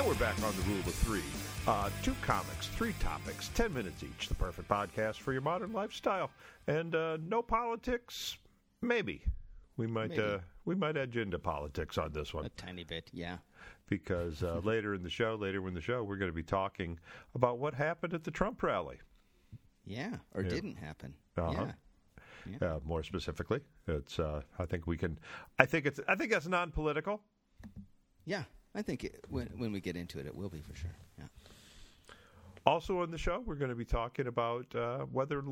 And we're back on the rule of three. Uh, two comics, three topics, 10 minutes each. The perfect podcast for your modern lifestyle. And uh, no politics, maybe. We might Maybe. Uh, we might edge into politics on this one A tiny bit, yeah. because uh, later in the show, later in the show, we're going to be talking about what happened at the Trump rally. Yeah, or Yeah. didn't happen. Uh-huh. Yeah. Uh, more specifically, it's uh, I think we can. I think it's I think that's non-political. Yeah, I think it, when, when we get into it, it will be for sure. Yeah. Also on the show, we're going to be talking about uh, whether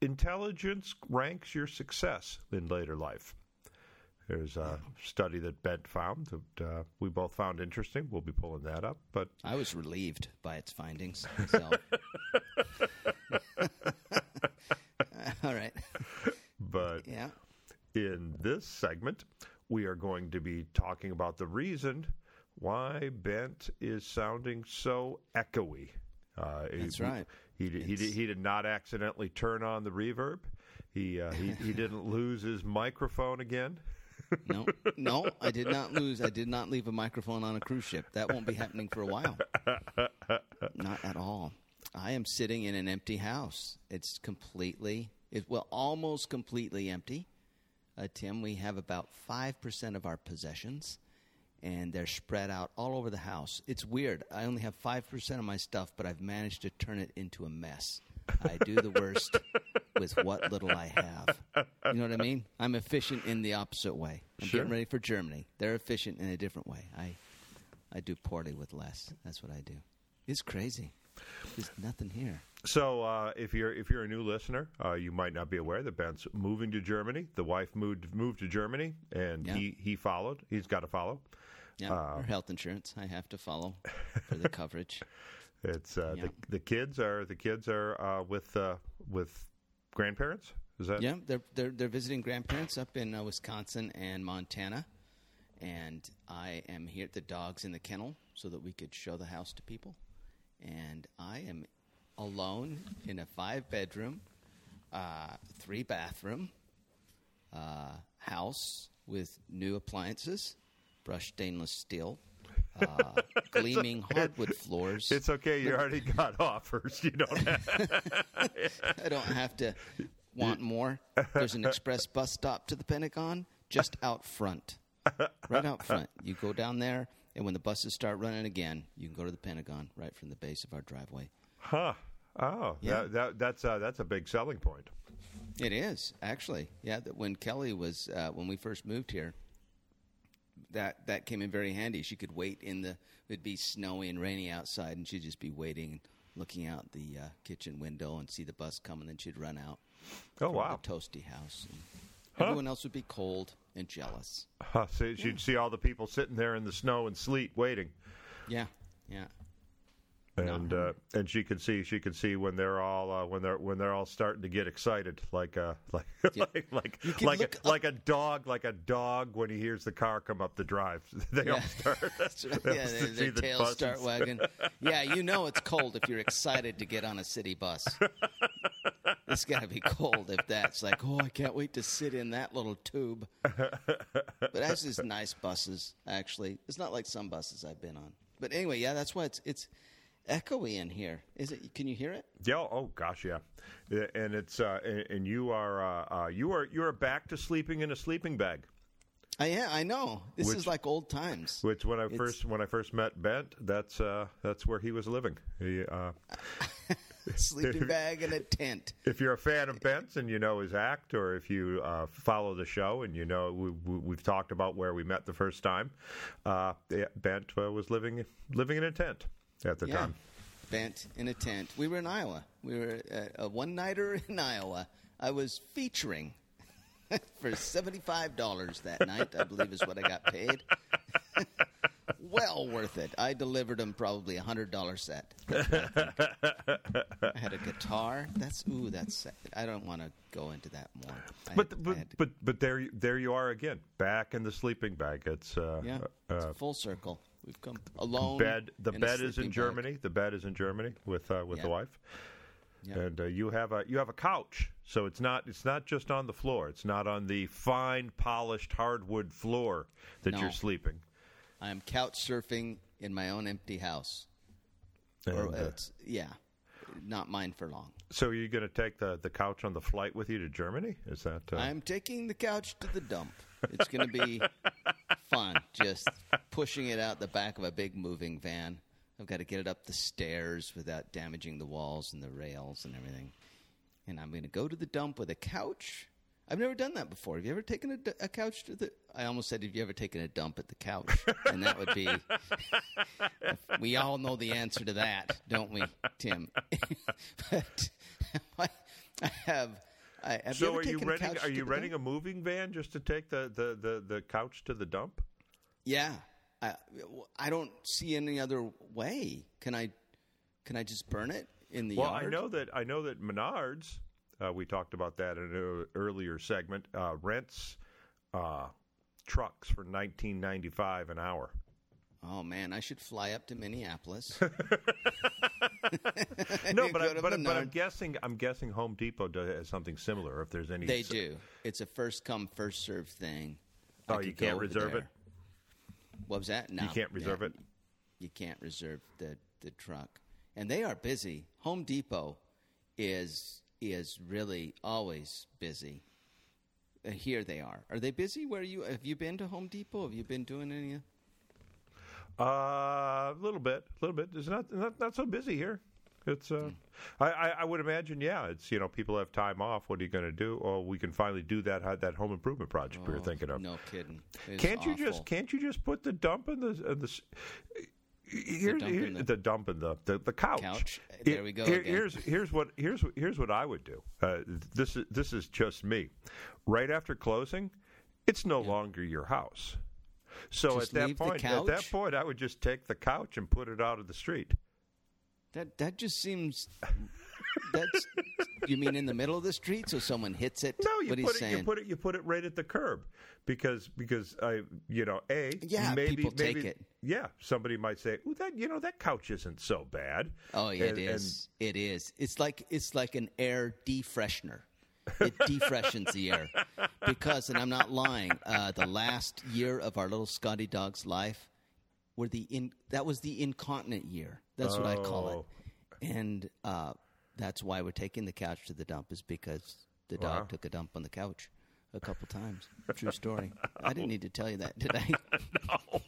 intelligence ranks your success in later life. There's a study that Bent found that uh, we both found interesting. We'll be pulling that up. But I was relieved by its findings. So. All right. but Yeah. in this segment, we are going to be talking about the reason why Bent is sounding so echoey. Uh, That's he, right. He did, he, did, he did not accidentally turn on the reverb. He uh, he, he didn't lose his microphone again. No, no, I did not lose. I did not leave a microphone on a cruise ship. That won't be happening for a while. Not at all. I am sitting in an empty house. It's completely, it, well, almost completely empty. Uh, Tim, we have about 5% of our possessions, and they're spread out all over the house. It's weird. I only have 5% of my stuff, but I've managed to turn it into a mess. I do the worst with what little I have. You know what I mean? I'm efficient in the opposite way. I'm Sure. getting ready for Germany. They're efficient in a different way. I, I do poorly with less. That's what I do. It's crazy. There's nothing here. So, uh, if you're if you're a new listener, uh, you might not be aware that Ben's moving to Germany. The wife moved moved to Germany, and Yeah. he he followed. He's got to follow. Yeah, Uh, or health insurance. I have to follow for the coverage. It's uh, Yeah. the the kids are the kids are uh, with uh, with grandparents. Is that Yeah, they're they're they're visiting grandparents up in uh, Wisconsin and Montana, and I am here at the dogs in the kennel so that we could show the house to people. And I am alone in a five bedroom, uh, three bathroom uh, house with new appliances, brushed stainless steel, uh, gleaming hardwood floors. It's okay. You already got offers. You don't. Have, I don't have to want more. There's an express bus stop to the Pentagon just out front. Right out front. You go down there, and when the buses start running again, you can go to the Pentagon right from the base of our driveway. huh? Oh, Yeah. that, that that's uh, that's a big selling point. It is actually, yeah. That when Kelly was uh, when we first moved here, that that came in very handy. She could wait in the. It'd be snowy and rainy outside, and she'd just be waiting, looking out the uh, kitchen window and see the bus come, and then she'd run out. Oh wow! the toasty house. Huh? Everyone else would be cold and jealous. Huh, so you'd see all the people sitting there in the snow and sleet waiting, Yeah, yeah. and uh, and she can see she can see when they're all uh, when they're when they're all starting to get excited, like uh like Yeah. like like like a, up- like a dog like a dog when he hears the car come up the drive. They all start. That's right. to Yeah, see their, their the tails buses. start wagging. Yeah, you know it's cold if you're excited to get on a city bus. It's got to be cold if that's like, oh, I can't wait to sit in that little tube. But that's just nice buses, actually. It's not like some buses I've been on. But anyway, yeah, that's why it's it's echoey in here. Is it? Can you hear it? Yeah. Oh gosh, yeah. Yeah, And it's uh, and, you are uh, uh, you are you are back to sleeping in a sleeping bag. I yeah, I know. This Which- is like old times. Which when I It's- first when I first met Bent, that's uh, that's where he was living. He, uh, Sleeping bag and a tent. if you're a fan of Bent's and you know his act, or if you uh, follow the show and you know we, we've talked about where we met the first time, uh, Bent uh, was living living in a tent at the Yeah. time. Bent in a tent. We were in Iowa. We were uh, a one nighter in Iowa. I was featuring for seventy-five dollars that night. I believe is what I got paid. Well worth it. I delivered him probably a hundred dollar set. I, had a guitar. That's ooh. That's. I don't want to go into that more. But I but to- but but there you- there you are again, back in the sleeping bag. It's uh, yeah, uh, it's full circle. We've come alone. bed. The bed is in sleeping bag. Germany. The bed is in Germany with uh, with the wife. Yeah. and uh, you have a you have a couch, so it's not it's not just on the floor. It's not on the fine polished hardwood floor that No. you're sleeping. I'm couch surfing in my own empty house. Or uh, it's yeah, not mine for long. so are you going to take the, the couch on the flight with you to Germany? Is that uh, I'm taking the couch to the dump. It's going to be fun, just pushing it out the back of a big moving van. I've got to get it up the stairs without damaging the walls and the rails and everything. And I'm going to go to the dump with a couch. I've never done that before. Have you ever taken a couch to the? I almost said, have you ever taken a dump at the couch? And that would be. we all know the answer to that, don't we, Tim? but I, I have. I, have you so ever are you a renting? Are you renting a moving van just to take the, the, the, the couch to the dump? Yeah, I, I don't see any other way. Can I? Can I just burn it in the Well, yard? I know that I know that Menards. Uh, we talked about that in an earlier segment. Uh, rents uh, trucks for nineteen ninety five an hour. Oh man, I should fly up to Minneapolis. No, but I, but, but, I'm guessing I'm guessing Home Depot does something similar. If there's any, They do. It's a first come first serve thing. Oh, you can't reserve there. it? What was that? No, You can't reserve yeah, it. You can't reserve the the truck, and they are busy. Home Depot is is really always busy. Uh, here they are. Are they busy? Where you have you been to Home Depot? Have you been doing any? Uh, a little bit, a little bit. It's not not, not so busy here. It's uh, I, I I would imagine, yeah. It's you know people have time off. What are you going to do? Or we can finally do that that home improvement project we were Oh, thinking of. No kidding. It's Can't you awful. just can't you just put the dump in the in the here's dump here- the- the dump in the the, the couch. Couch. Here- There we go here- again. here's here's what here's here's what I would do. Uh, this is this is just me. Right after closing, it's no longer your house. So Just at that point, at that point, I would just take the couch and put it out of the street. That that just seems. That's. you mean in the middle of the street, so someone hits it? No, you put it saying. you put it you put it right at the curb because because I you know a Yeah, maybe people take maybe, it. Yeah, somebody might say, "Oh, that you know that couch isn't so bad." oh, yeah, And- it and- is. It is. It's like it's like an air defreshener. It defreshens the air because, and I'm not lying. Uh, the last year of our little Scotty dog's life, were the in that was the incontinent year. That's what I call Oh. it, and uh, that's why we're taking the couch to the dump is because the dog took a dump on the couch a couple times. True story. I didn't need to tell you that, did I? no,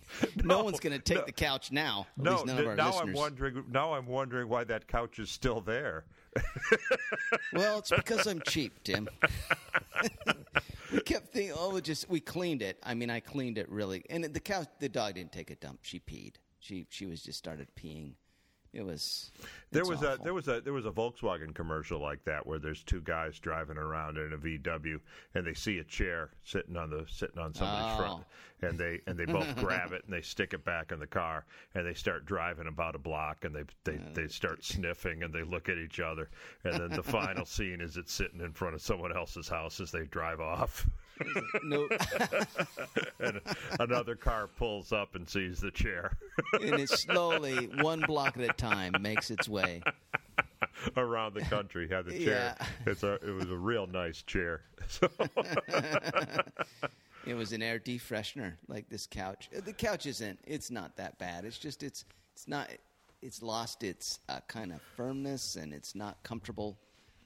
No one's going to take the couch now. At No, least none of our now listeners. I'm wondering. Now I'm wondering why that couch is still there. Well, it's because I'm cheap, Tim. we kept thinking, oh, we just we cleaned it. I mean, I cleaned it really, and the couch. the dog didn't take a dump. She peed. She she was just started peeing. It was There was a there was a there was a Volkswagen commercial like that where there's two guys driving around in a VW and they see a chair sitting on the sitting on somebody's front Oh. and they and they both grab it and they stick it back in the car and they start driving about a block and they they, uh. they start sniffing and they look at each other. And then the final scene is it's sitting in front of someone else's house as they drive off no, and another car pulls up and sees the chair and it slowly, one block at a time, makes its way. around the country had the chair Yeah. it's a it was a real nice chair so It was an air defreshener, like this couch. The couch isn't. It's not that bad. It's just it's it's not. It's lost its uh, kind of firmness, and it's not comfortable.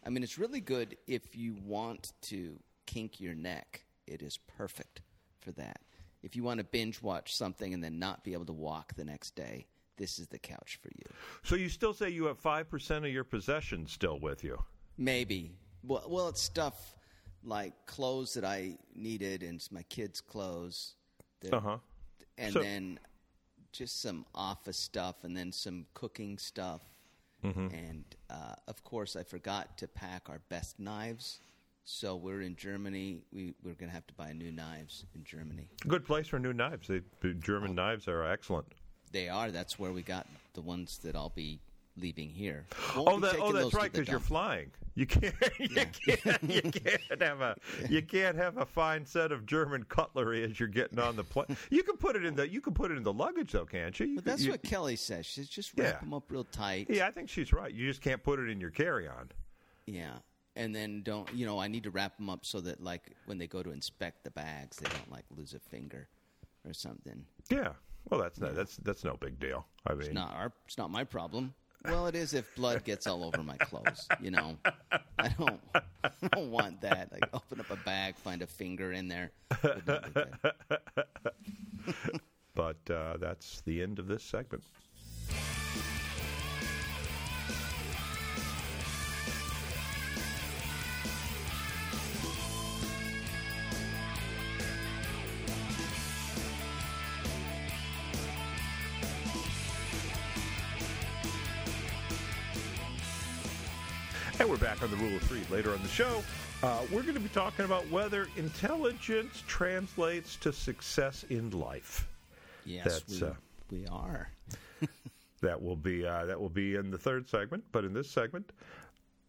I mean, it's really good if you want to kink your neck. It is perfect for that. If you want to binge watch something and then not be able to walk the next day, this is the couch for you. So you still say you have five percent of your possessions still with you? Maybe. Well, well, it's stuff like clothes that I needed and my kids' clothes. Uh huh. and So- then just some office stuff, and then some cooking stuff, Mm-hmm. and uh, of course, I forgot to pack our best knives. So we're in Germany. We we're going to have to buy new knives in Germany. Good place for new knives. They, the German oh. knives are excellent. They are. That's where we got the ones that I'll be leaving here. Oh, that, oh, that's right. Because you're flying. You can't. You can't. You can't have a. You can't have a fine set of German cutlery as you're getting on the plane. You can put it in the. You can put it in the luggage though, can't you? you But that's you- what Kelly says. She says just wrap Yeah. them up real tight. Yeah, I think she's right. You just can't put it in your carry-on. Yeah. And then don't, you know, I need to wrap them up so that, like, when they go to inspect the bags, they don't, like, lose a finger or something. Yeah. Well, that's not, that's that's no big deal. I mean, It's not our. It's not my problem. Well, it is if blood gets all over my clothes. You know, I don't. I don't want that. Like, open up a bag, find a finger in there. Would not be good. but uh, that's the end of this segment. We're back on the Rule of Three. Later on the show, uh, we're going to be talking about whether intelligence translates to success in life. Yes, That's, we, uh, we are. That will be uh, that will be in the third segment. But in this segment,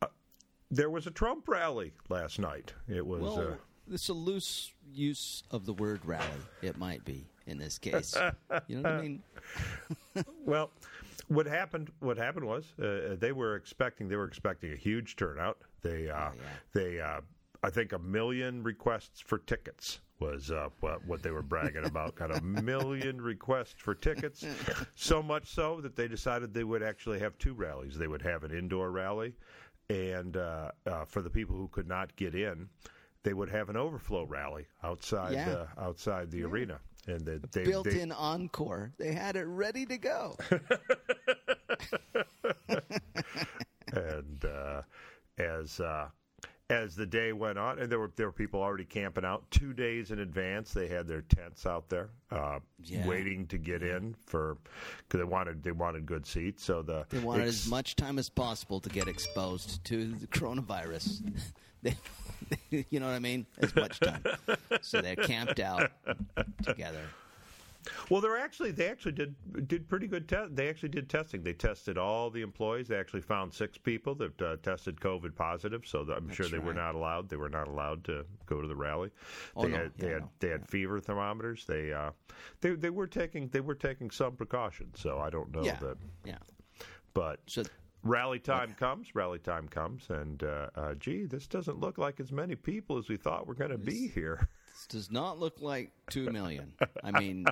uh, there was a Trump rally last night. It was Well, uh, it's a loose use of the word rally. It might be in this case. You know what I mean? well. What happened? What happened was uh, they were expecting they were expecting a huge turnout. They uh, yeah. they uh, I think a million requests for tickets was uh, what, they were bragging about. Got a million requests for tickets, so much so that they decided they would actually have two rallies. They would have an indoor rally, and uh, uh, for the people who could not get in, they would have an overflow rally outside Yeah. uh, outside the arena. And they, they, they, Built-in encore. They had it ready to go. and uh, as uh, as the day went on, and there were there were people already camping out two days in advance. They had their tents out there, uh, Yeah. waiting to get in for because they wanted they wanted good seats. So the They wanted ex- as much time as possible to get exposed to the coronavirus. They, you know what I mean? As much time. So they're camped out together. Well, they're actually they actually did did pretty good. Te- they actually did testing. They tested all the employees. They actually found six people that uh, tested COVID positive. So the, I'm sure That's they were not allowed. They were not allowed to go to the rally. Oh, they no. had they had no. they had fever thermometers. They uh, they they were taking they were taking some precautions. So I don't know Yeah. that, Yeah. but. So Rally time comes, rally time comes, and uh, uh, gee, this doesn't look like as many people as we thought were going to be here. Does not look like two million. I mean,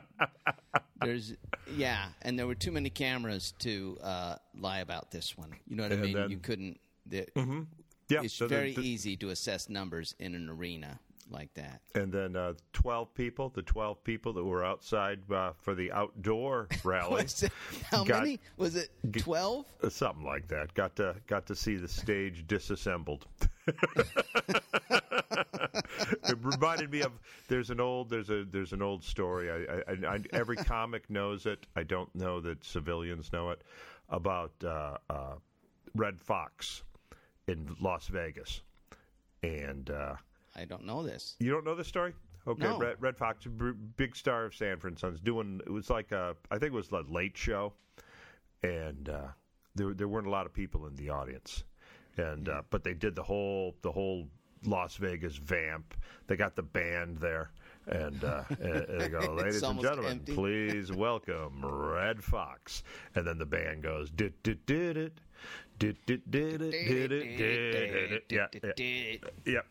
there's yeah, and there were too many cameras to uh, lie about this one. You know what I mean? then- you couldn't. The, Yeah, It's so very the- easy to assess numbers in an arena like that. And then uh, 12 people, the 12 people that were outside uh, for the outdoor rally, it, how Got- many? Was it twelve? uh, something like that, got to got to see the stage disassembled. it reminded me of there's an old there's a there's an old story. I, I, I, every comic knows it. I don't know that civilians know it about uh, uh, Redd Foxx in Las Vegas, and. Uh, I don't know this. You don't know this story? Okay, No. Red, Redd Foxx, b- big star of Sanford and Sons, doing it was like a, I think it was a late show, and uh, there there weren't a lot of people in the audience, and uh, but they did the whole the whole Las Vegas vamp. They got the band there, and, uh, and they go, ladies and gentlemen, empty." please welcome Redd Foxx, and then the band goes, did did did it. Did, did, did it, did it, did it. Yeah,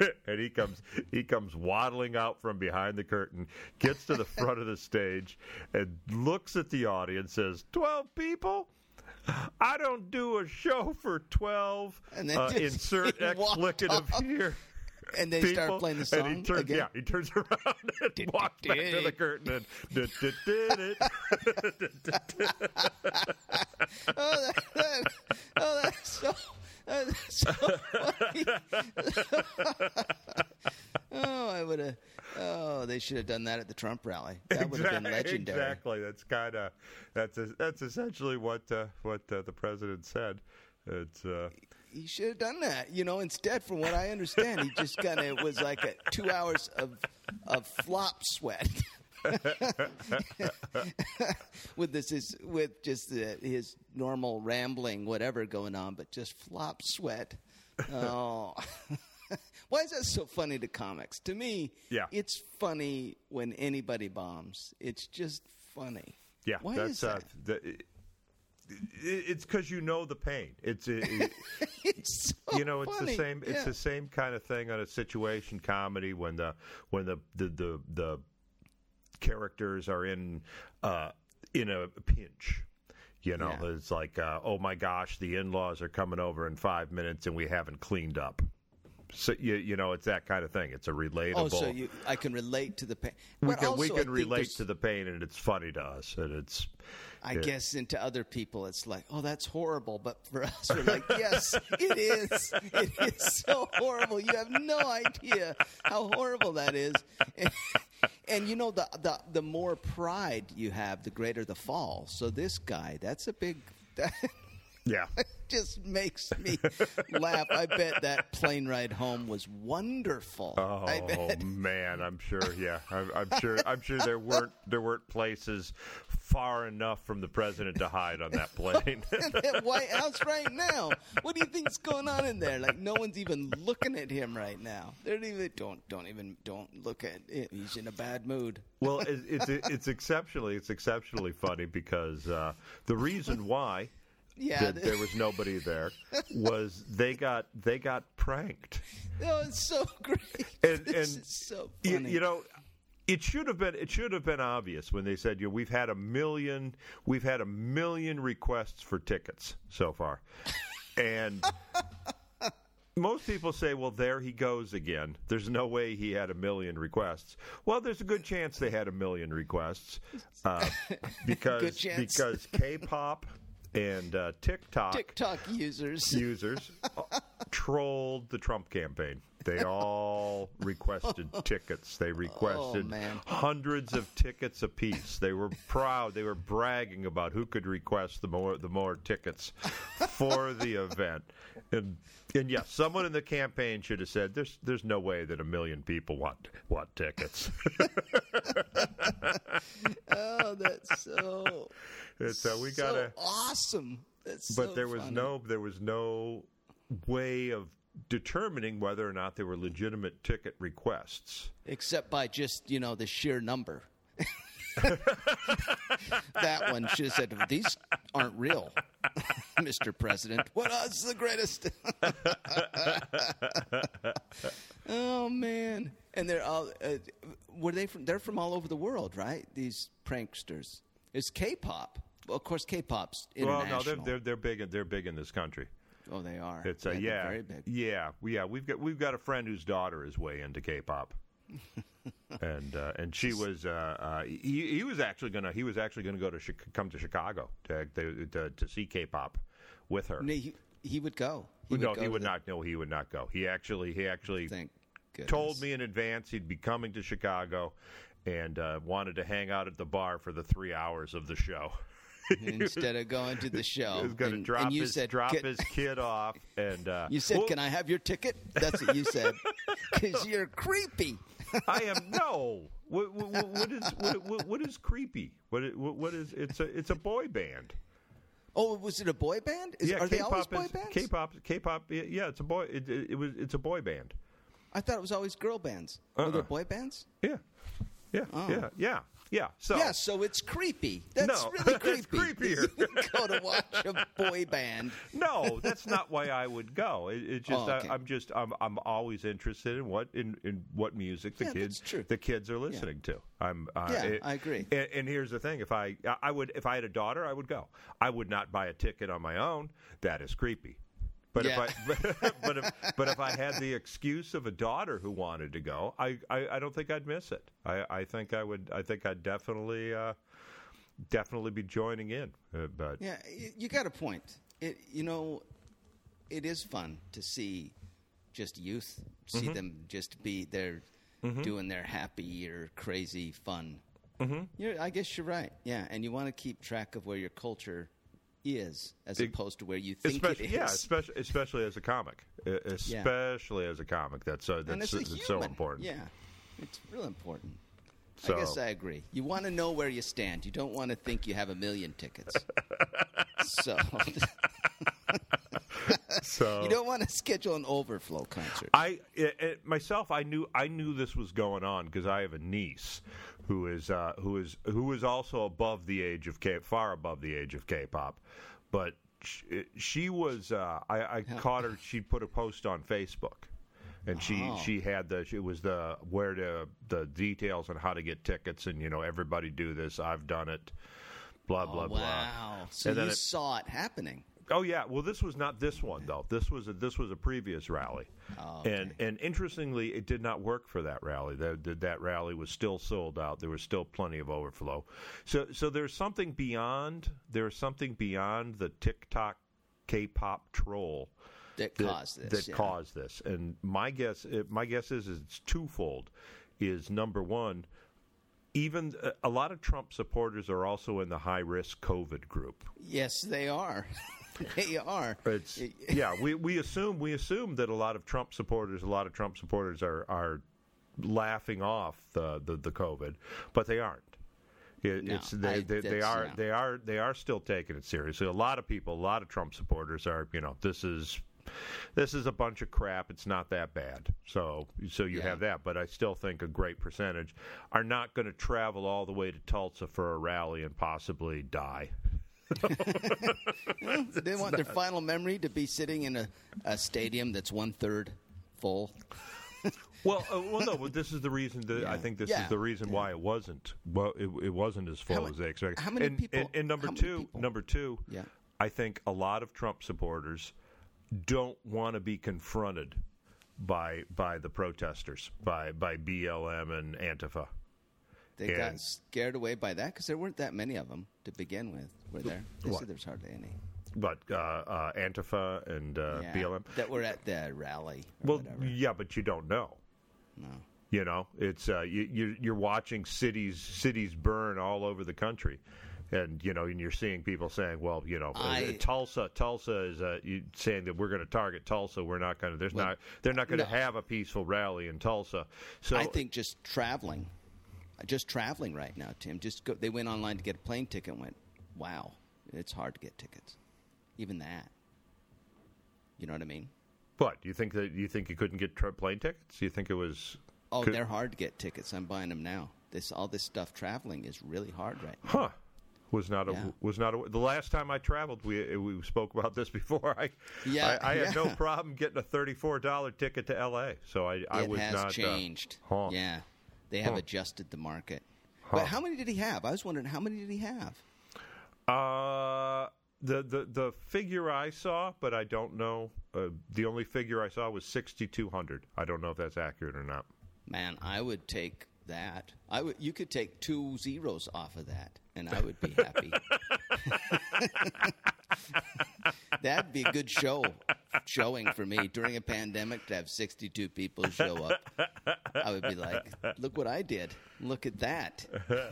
yeah. And he comes he comes waddling out from behind the curtain, gets to the front of the stage, and looks at the audience, says, 12 people? I don't do a show for 12. And then uh, insert explicative here. And they people, start playing the song and he turns, again. Yeah, he turns around and walks back to the curtain and did, did, did it. oh, that, that, oh, that's so, that's so funny. Oh, I would have. Oh, they should have done that at the Trump rally. That would have been legendary. Exactly. That's kind of that's that's essentially what uh, what uh, the president said. It's uh, He should have done that. You know, instead, from what I understand, he just kind of was like a two hours of of flop sweat. with this is with just the, his normal rambling whatever going on but just flop sweat oh why is that so funny to comics to me Yeah. it's funny when anybody bombs it's just funny yeah. why that's is that Uh, the, it, it's because you know the pain. It's it, it- it's so you know it's funny. the same. It's Yeah. the same kind of thing on a situation comedy when the when the the the, the characters are in uh, in a pinch. You know, Yeah. it's like, uh, oh my gosh, the in-laws are coming over in five minutes and we haven't cleaned up. So you you know, it's that kind of thing. It's a relatable. Oh, so you, I can relate to the pain. we But can we also, I can relate to the pain, and it's funny to us, and it's I Yeah. guess into other people, it's like, oh, that's horrible. But for us, we're like, yes, it is. It is so horrible. You have no idea how horrible that is. And, and you know, the, the the more pride you have, the greater the fall. So this guy, that's a big. That yeah. it just makes me laugh. I bet that plane ride home was wonderful. I Oh bet. man, I'm sure. Yeah, I'm, I'm sure. I'm sure there weren't there weren't places far enough from the president to hide on that plane. in that White House right now. What do you think's going on in there? Like no one's even looking at him right now. They're even don't don't even don't look at it. He's in a bad mood. well, it, it's it's exceptionally it's exceptionally funny because uh, the reason why Yeah, that there was nobody there was they got they got pranked. oh, it's so great. And- this and is so You, funny. you know, it should have been it should have been obvious when they said, "You know, we've had a million we've had a million requests for tickets so far," and. Most people say, well, there he goes again. There's no way he had a million requests. Well, there's a good chance they had a million requests uh, because because K-pop and uh, TikTok TikTok users. users trolled the Trump campaign. They all requested tickets. They oh, requested Oh, hundreds of tickets apiece. They were proud. They were bragging about who could request the more the more tickets for the event. And and yes, someone in the campaign should have said, "There's there's no way that a million people want want tickets." oh, that's so. And so uh, we so gotta. awesome. That's but so there was funny. no there was no way of determining whether or not they were legitimate ticket requests. except by just you know the sheer number. that one should have said, "These aren't real, Mr. President." What else is the greatest? oh man! And they're all uh, were they from? They're from all over the world, right? These pranksters. It's K-pop. Well, of course, K-pop's international. Well, no, they're they're they're big. They're big in this country. Oh, they are. It's uh, they're yeah, very big. yeah, yeah. We've got we've got a friend whose daughter is way into K-pop, and uh, and she was uh, uh, he, he was actually gonna he was actually gonna go to come to Chicago to to, to, to see K-pop with her. No, he, he would go. He no, would go he would the- not. No, he would not go. He actually he actually Thank goodness. told me in advance he'd be coming to Chicago and uh, wanted to hang out at the bar for the three hours of the show. instead of going to the show. Was going to And- drop and you his said, drop "Can- his kid off, and uh, You said, well, "Can I have your ticket?" That's what you said. Because you're creepy. I am no. What, what, what is what, what, is creepy? What, what what is it's a it's a boy band. Oh, was it a boy band? Is, yeah, are they K-pop always boy is, bands? K-pop, K-pop. Yeah, it's a boy. It, it, it was it's a boy band. I thought it was always girl bands. Were Uh-uh. there boy bands? Yeah, yeah, Oh. yeah, yeah, yeah. So Yeah, so it's creepy. That's No, really creepy. creepier. Go to watch a boy band. No, that's not why I would go. It, it's just Oh, okay. I, I'm just I'm I'm always interested in what in, in what music the Yeah, kids the kids are listening to. I'm uh, Yeah, it- I agree. And, and here's the thing: if I I would if I had a daughter, I would go. I would not buy a ticket on my own. That is creepy. But Yeah. if I but if but if I had the excuse of a daughter who wanted to go, I, I, I don't think I'd miss it. I, I think I would. I think I'd definitely uh, definitely be joining in. Uh, but Yeah, you got a point. It, you know, it is fun to see just youth, see Mm-hmm. them just be they're doing their happy or crazy fun. Mm-hmm. You're, I guess you're right. Yeah, and you want to keep track of where your culture is, as Ex- opposed to where you think it is. yeah, especially especially as a comic, especially as a comic. That's uh, and that's, as a that's so important. Yeah, it's real important. So- I guess I agree. You want to know where you stand. You don't want to think you have a million tickets. so So you don't want to schedule an overflow concert. I it, it, myself, I knew I knew this was going on because I have a niece who is uh, who is who is also above the age of K, far above the age of K-pop, but she, she was. Uh, I, I caught her. She put a post on Facebook, and she Oh. she had the it was the where to the details on how to get tickets, and you know everybody do this. I've done it. Blah blah Oh, blah. wow. So And you it- saw it happening. Oh yeah, well this was not this one though. This was a, this was a previous rally, Oh, okay. and and interestingly, it did not work for that rally. That that- rally was still sold out. There was still plenty of overflow. So so there's something beyond there's something beyond the TikTok K-pop troll That that, caused this. that yeah. caused this. And my guess, my guess is, is it's twofold. Is number one, even uh, a lot of Trump supporters are also in the high risk COVID group. Yes, they are. they are. It's yeah, we, we assume we assume that a lot of Trump supporters, a lot of Trump supporters are are laughing off the the, the COVID, but they aren't. It, No, it's they, I- they, they are yeah. they are they are still taking it seriously. A lot of people, a lot of Trump supporters are you know this is this is a bunch of crap. It's not that bad. So so you Yeah. have that, but I still think a great percentage are not going to travel all the way to Tulsa for a rally and possibly die. they want their final memory to be sitting in a, a stadium that's one third full. Well, uh, well, no, but this is the reason that I think this Yeah. is the reason why it wasn't. Well, it, it wasn't as full How as they expected. how many and, people- And, and number two, people? number two, Yeah. I think a lot of Trump supporters don't want to be confronted by by the protesters, by by BLM and Antifa. They got scared away by that because there weren't that many of them to begin with, were there? They What? said there's hardly any. But uh, uh, Antifa and uh, Yeah, BLM. that were at the rally. Well, whatever. yeah, but you don't know. No. You know, it's uh, you, you you're watching cities cities burn all over the country, and you know, and you're seeing people saying, "Well, you know, uh, I- Tulsa, Tulsa is uh, you saying that we're going to target Tulsa. We're not going to. There's Well, not. They're not going to no. have a peaceful rally in Tulsa. So I think just traveling, just traveling right now, Tim. Just go, they went online to get a plane ticket and went, wow, it's hard to get tickets. Even that. You know what I mean? What do you think that you think you couldn't get tra- plane tickets? You think it was? Oh, could- they're hard to get tickets. I'm buying them now. This all this stuff traveling is really hard right now. Huh. Was not a Yeah. was not a, the last time I traveled. We we spoke about this before. I Yeah, I, I had no problem getting a thirty four dollar ticket to L.A. So I I it was has not uh, changed. huh. Yeah, they have Huh. adjusted the market. Huh. But how many did he have? I was wondering how many did he have? Uh, the the the figure I saw, but I don't know. Uh, the only figure I saw was sixty two hundred. I don't know if that's accurate or not. Man, I would take that. I would. You could take two zeros off of that, and I would be happy. That'd be a good show showing for me during a pandemic to have sixty-two people show up. I would be like, "Look what I did! Look at that!"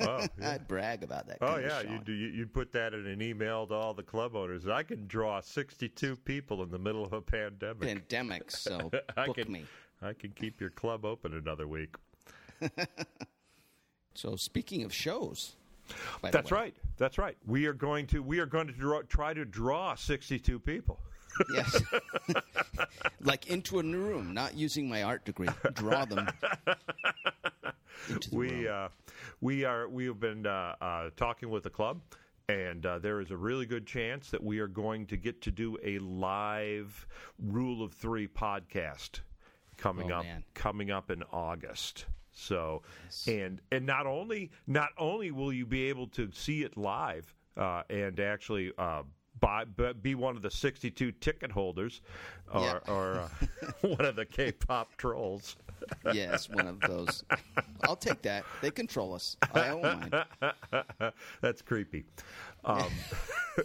Oh, I'd brag about that. oh kind of yeah, you do. You, you'd put that in an email to all the club owners. I can draw sixty two people in the middle of a pandemic. pandemic. So book can me. I can keep your club open another week. So speaking of shows, That's right. That's right. We are going to we are going to draw, try to draw sixty two people. Yes. like into a new room, not using my art degree. Draw them we uh, we are we have been uh, uh, talking with the club, and uh, there is a really good chance that we are going to get to do a live Rule of Three podcast coming Oh, up man. coming up in August. So and and not only not only will you be able to see it live uh, and actually. Uh, Buy, be one of the 62 ticket holders or, Yeah. or uh, one of the K-pop trolls. yes, one of those. I'll take that. They control us. I don't mind. That's creepy. Um,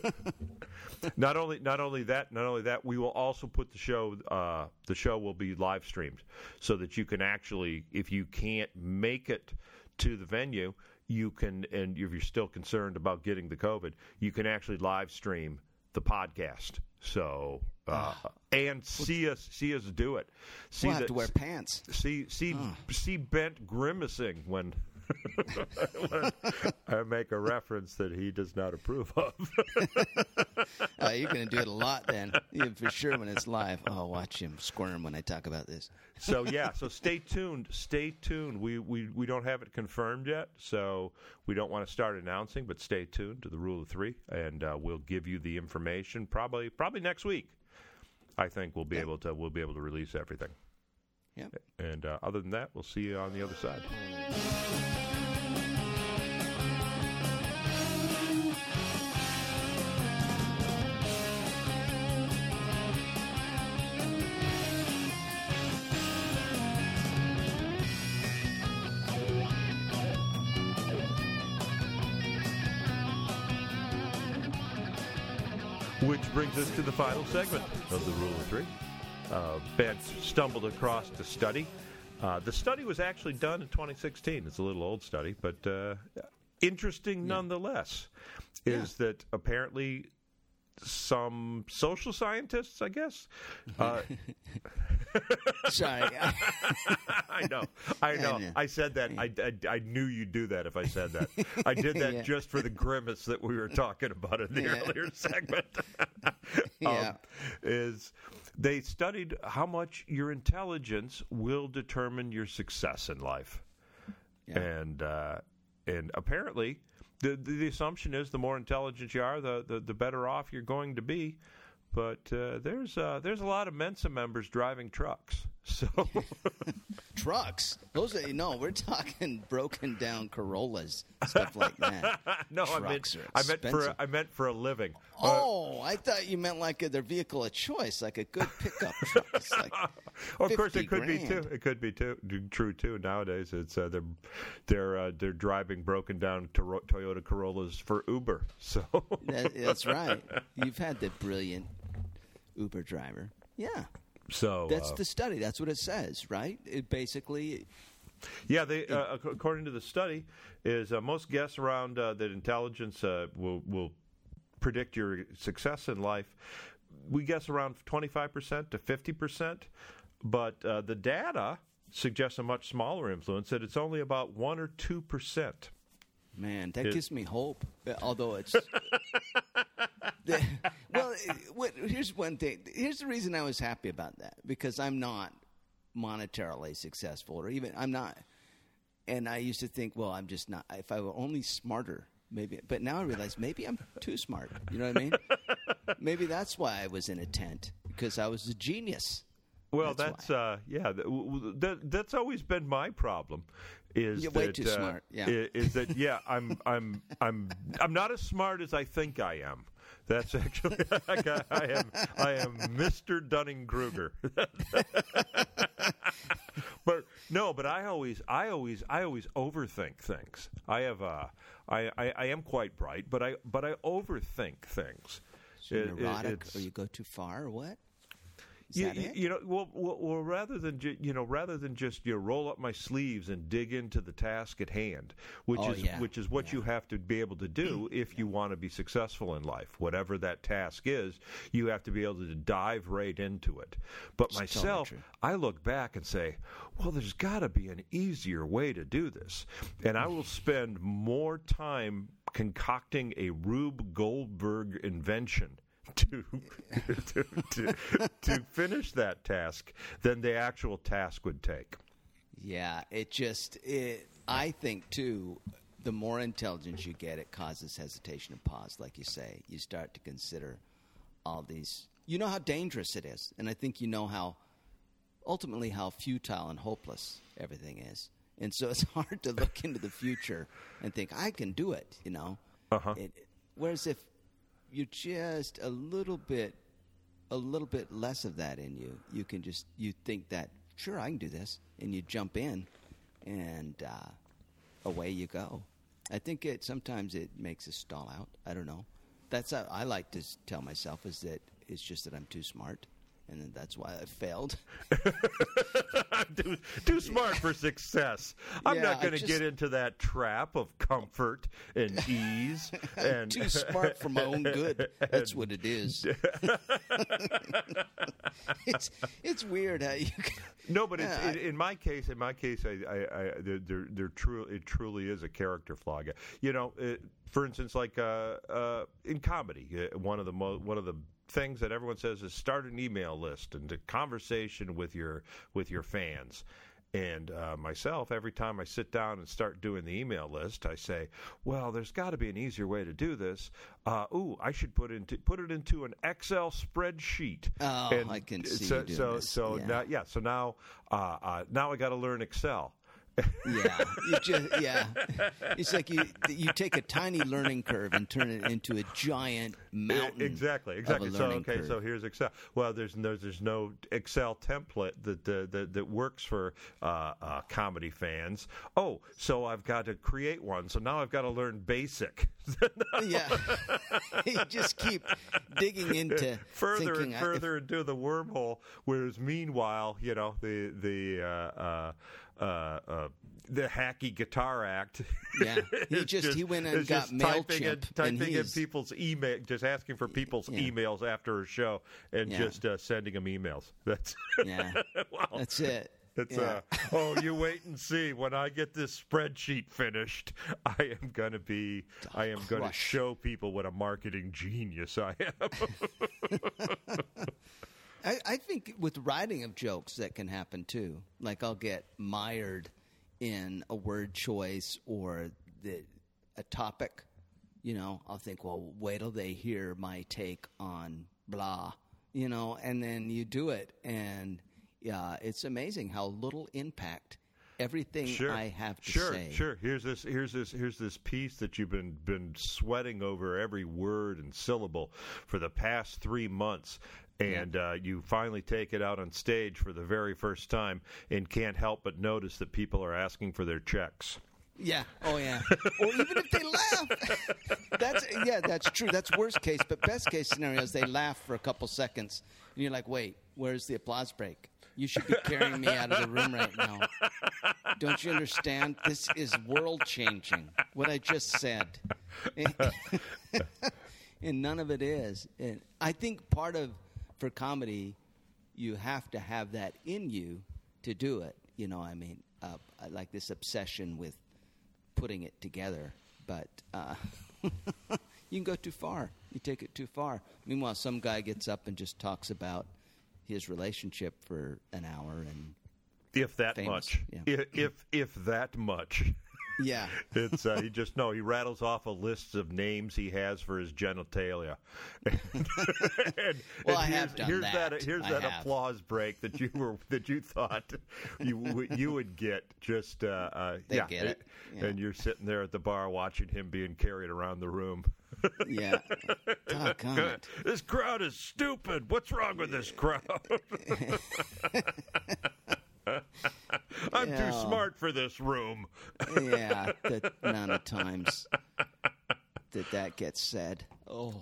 not only not only that, not only that, we will also put the show. Uh, the show will be live streamed so that you can actually, if you can't make it to the venue, you can, and if you're still concerned about getting the COVID, you can actually live stream the podcast. So uh, and see us see us do it. See We'll have that- to wear pants. see see see Bent grimacing when. I make a reference that he does not approve of. Uh, you're going to do it a lot then, yeah, for sure, when it's live. Oh, watch him squirm when I talk about this. so yeah, so stay tuned. Stay tuned. We we we don't have it confirmed yet, so we don't want to start announcing. But stay tuned to the rule of three, and uh, we'll give you the information probably probably next week. I think we'll be able to we'll be able to release everything. Yep. And uh, other than that, we'll see you on the other side. Brings us to the final segment of the Rule of Three. Uh, Bent stumbled across the study. Uh, the study was actually done in 2016. It's a little old study, but uh, interesting nonetheless. Is that apparently some social scientists, I guess. Uh, Sorry. I know, I know. know. I said that. I, I, I knew you'd do that if I said that. I did that Yeah. just for the grimace that we were talking about in the Yeah. earlier segment. Yeah. Um, is they studied how much your intelligence will determine your success in life, Yeah. and uh, and apparently. The, the, assumption is the more intelligent you are, the, the, the better off you're going to be. But uh, there's uh, there's a lot of Mensa members driving trucks, so Trucks. Those are no. We're talking broken down Corollas, stuff like that. no, I meant Trucks I meant for. I meant for a living. Uh, Oh, I thought you meant like a, their vehicle of choice, like a good pickup truck. Like, of course, it could be too. It could be too true too. Nowadays, it's uh, they're they're uh, they're driving broken down Toro- Toyota Corollas for Uber. So that, that's right. You've had the brilliant Uber driver. Yeah, so that's uh, the study. That's what it says, right? It basically, Yeah, they uh, according to the study, is uh, most guess around uh, that intelligence uh, will will predict your success in life. We guess around twenty five percent to fifty percent, but uh, the data suggests a much smaller influence. That it's only about one or two percent. Man, that gives me hope. Uh, Although it's. Well, uh, what, here's one thing. Here's the reason I was happy about that because I'm not monetarily successful, or even I'm not. And I used to think, well, I'm just not. If I were only smarter, maybe. But now I realize maybe I'm too smart. You know what I mean? maybe that's why I was in a tent because I was a genius. Well, That's that's, uh, yeah. th- w- w- That, that's always been my problem. Is You're way that, too uh, smart, yeah. Is that yeah? I'm I'm I'm I'm not as smart as I think I am. That's actually I am I am Mr. Dunning Kruger. but no, but I always I always I always overthink things. I have uh I, I, I am quite bright, but I but I overthink things. So you're It- it- neurotic, it's- or you go too far, or what? Is you, you- know, well, well, well, rather than ju- you know, rather than just you know, roll up my sleeves and dig into the task at hand, which Oh, is yeah. which is what you have to be able to do if you want to be successful in life. Whatever that task is, you have to be able to dive right into it. But totally myself, true. I look back and say, well, there's got to be an easier way to do this, and I will spend more time concocting a Rube Goldberg invention to to, to to finish that task than the actual task would take. Yeah, it just it. I think too. The more intelligence you get, it causes hesitation and pause. Like you say, you start to consider all these. You know how dangerous it is, and I think you know how ultimately how futile and hopeless everything is. And so it's hard to look into the future and think I can do it. You know. Uh-huh. It, whereas if you're just a little bit a little bit less of that in you, you can just you think that sure I can do this, and you jump in, and uh, away you go. I think it sometimes it makes us stall out. I don't know. That's how I like to tell myself is that it's just that I'm too smart, and that's why I failed. Too, too smart for success. I'm Yeah, not going to get into that trap of comfort and ease. and too smart for my own good. That's what it is. it's it's weird how you. can- No, but it's, Yeah, in, in my case, in my case, I, I, I there, there, there true, it truly is a character flaw. You know, it, for instance, like uh, uh, in comedy, uh, one of the mo- one of the things that everyone says is start an email list and a conversation with your with your fans. And uh, myself, every time I sit down and start doing the email list, I say, "Well, there's got to be an easier way to do this. Uh, ooh, I should put into put it into an Excel spreadsheet." Oh, and I can see so you doing so this. so Yeah. now yeah. So now uh, uh, now I got to learn Excel. Yeah, you just, yeah. It's like you you take a tiny learning curve and turn it into a giant mountain. Exactly, exactly. So okay, curve. so here's Excel. Well, there's no there's no Excel template that uh, that, that works for uh, uh, comedy fans. Oh, so I've got to create one. So now I've got to learn Basic. yeah, you just keep digging into further thinking, and I- further into the wormhole. Whereas meanwhile, you know the the uh, uh, uh, the hacky guitar act. Yeah, he is just- he went and got just typing in, and typing in people's email, just asking for people's Yeah. emails after a show, and Yeah. just uh, sending them emails. That's Yeah, wow. that's it. It's Yeah. uh, oh, you wait and see. When I get this spreadsheet finished, I am gonna be, I am gonna show people what a marketing genius I am. I, I think with writing of jokes that can happen too. Like I'll get mired in a word choice or the a topic. You know, I'll think, well, wait till they hear my take on blah. You know, and then you do it, and yeah, it's amazing how little impact everything sure. I have to sure, say. Sure, Here's this. Here's this. Here's this piece that you've been been sweating over every word and syllable for the past three months. And uh, you finally take it out on stage for the very first time, and can't help but notice that people are asking for their checks. Yeah. Oh, yeah. or even if they laugh. That's yeah. That's true. That's worst case. But best case scenario is they laugh for a couple seconds, and you're like, "Wait, where's the applause break? You should be carrying me out of the room right now. Don't you understand? This is world changing. What I just said." and none of it is. And I think part of for comedy, you have to have that in you to do it. You know, I mean, uh, I like this obsession with putting it together, but uh, you can go too far. You take it too far. Meanwhile, some guy gets up and just talks about his relationship for an hour, and If that Famous, much. yeah. If, if if that much. Yeah, It's uh, he just no. He rattles off a list of names he has for his genitalia. and, Well, and I have done here's that. Here's I that have. applause break that you were that you thought you would- you would get. Just uh, uh, They yeah, get it. Yeah. and you're sitting there at the bar watching him being carried around the room. yeah. Doggone this crowd is stupid. What's wrong with this crowd? I'm too smart for this room. Yeah, the amount of times that that gets said. Oh,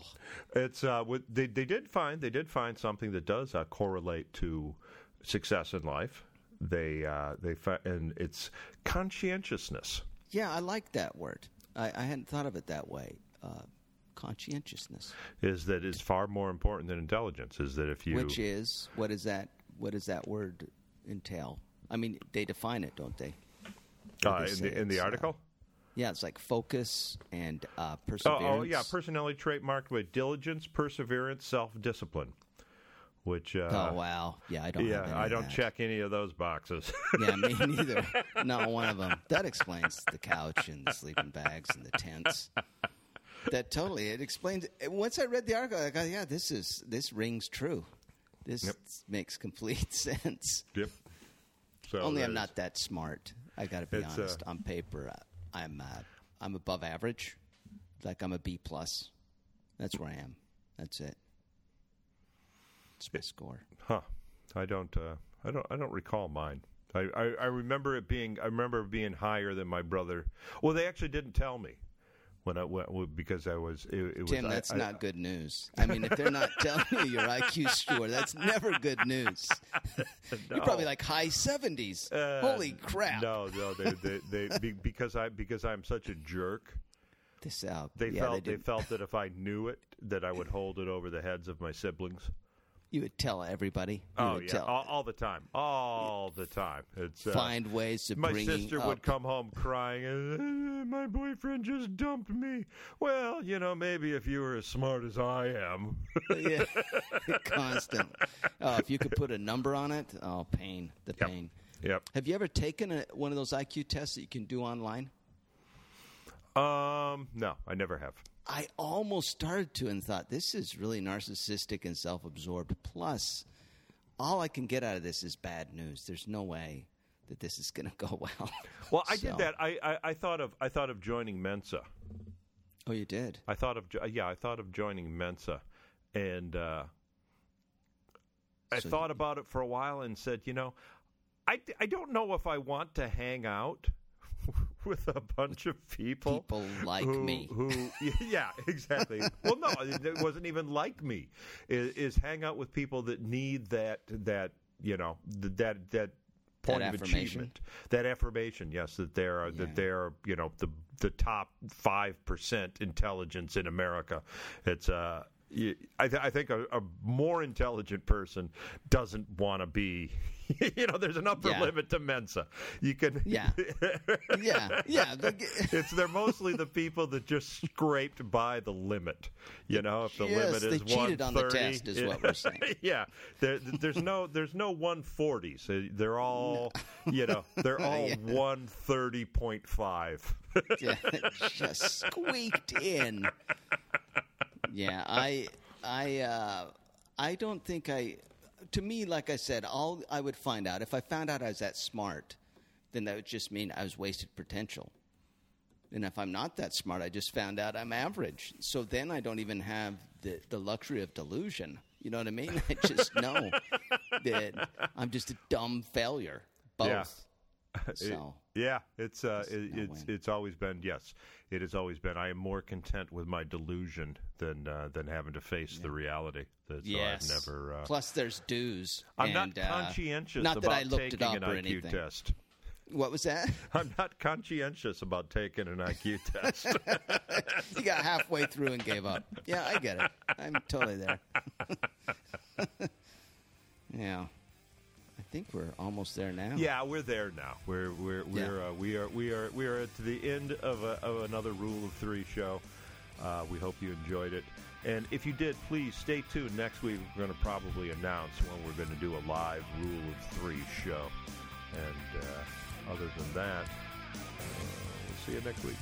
It's uh, they they did find they did find something that does uh, correlate to success in life. They uh, they and it's conscientiousness. yeah, I like that word. I, I hadn't thought of it that way. Uh, conscientiousness, Is that is far more important than intelligence. Is that if you which is what is that? What does that word entail? I mean, they define it, don't they? uh, they in the in the uh, article. Yeah, it's like focus and uh, Oh, perseverance. oh yeah, personality trait marked by diligence, perseverance, self discipline. Which uh, oh wow, yeah, I don't. yeah, I don't that. check any of those boxes. Yeah, me neither. Not one of them. That explains the couch and the sleeping bags and the tents. That totally it explains. Once I read the article, I go, "Yeah, this is this rings true. This Yep. makes complete sense." yep. So Only I'm there's- not that smart. I got to be It's, uh, honest. On paper, uh, I'm uh, I'm above average. Like I'm a B plus. That's where I am. That's it. That's my score. Huh. I don't. Uh, I don't. I don't recall mine. I, I, I remember it being. I remember it being higher than my brother. Well, they actually didn't tell me when I went because I was. It, it was. Tim, I- that's I- not good news. I mean, if they're not telling you your IQ score, that's never good news. You're probably like high 70s. Uh, Holy crap. No, no. They, they, they, because I because I'm such a jerk. This out. They yeah, felt they, they, felt that if I knew it, that I would hold it over the heads of my siblings. You would tell everybody. You Oh would yeah, tell, all, all the time, all the time. It's uh, find ways to My sister up. would come home crying, "Uh, my boyfriend just dumped me. Well, you know, maybe if you were as smart as I am. yeah, constant. Oh, if you could put a number on it, oh, pain, the Yep. pain. Yep. Have you ever taken a, one of those IQ tests that you can do online? Um, no, I never have. I almost started to and thought this is really narcissistic and self-absorbed. Plus, all I can get out of this is bad news. There's no way that this is going to go well. Well, I So- did that. I, I, I thought of I thought of joining Mensa. Oh, you did. I thought of yeah, I thought of joining Mensa, and uh, I So thought about it for a while and said, you know, I, I don't know if I want to hang out with a bunch of people. People like who, me. Who, yeah, exactly. well, no, it wasn't even like me. Is, is hang out with people that need that that you know that that point That of achievement, that affirmation. Yes, that they're Yeah. that they're you know the the top five percent intelligence in America. It's uh. I, th- I think a, a more intelligent person doesn't want to be. You know, there's an upper Yeah. limit to Mensa. You can, Yeah. yeah, yeah. it's they're mostly the people that just scraped by the limit. You know, if the Yes, limit they is cheated on the 130, test is what we're saying. yeah, there, there's no there's no 140s. Uh, They're all you know they're all Yeah. 130.5. yeah, just squeaked in. Yeah, I, I, uh, I don't think I. To me, like I said, all I would find out if I found out I was that smart, then that would just mean I was wasted potential. And if I'm not that smart, I just found out I'm average. So then I don't even have the, the luxury of delusion. You know what I mean? I just know that I'm just a dumb failure. Both. Yeah. So yeah, it's uh, it, no it's way. it's always been yes, it has always been. I am more content with my delusion than uh, than having to face the reality. That, so Yes. I've never. Uh, Plus, there's dues. I'm and, not uh, conscientious not about that I looked it taking up an IQ anything. test. What was that? I'm not conscientious about taking an IQ test. you got halfway through and gave up. Yeah, I get it. I'm totally there. yeah, think we're almost there now. yeah, we're there now. We're we're we're Yeah. uh, we are we are we are at the end of, a, of another Rule of Three show. Uh, we hope you enjoyed it. And if you did, please stay tuned. Next week, we're going to probably announce when we're going to do a live Rule of Three show. And uh, other than that, uh, we'll see you next week.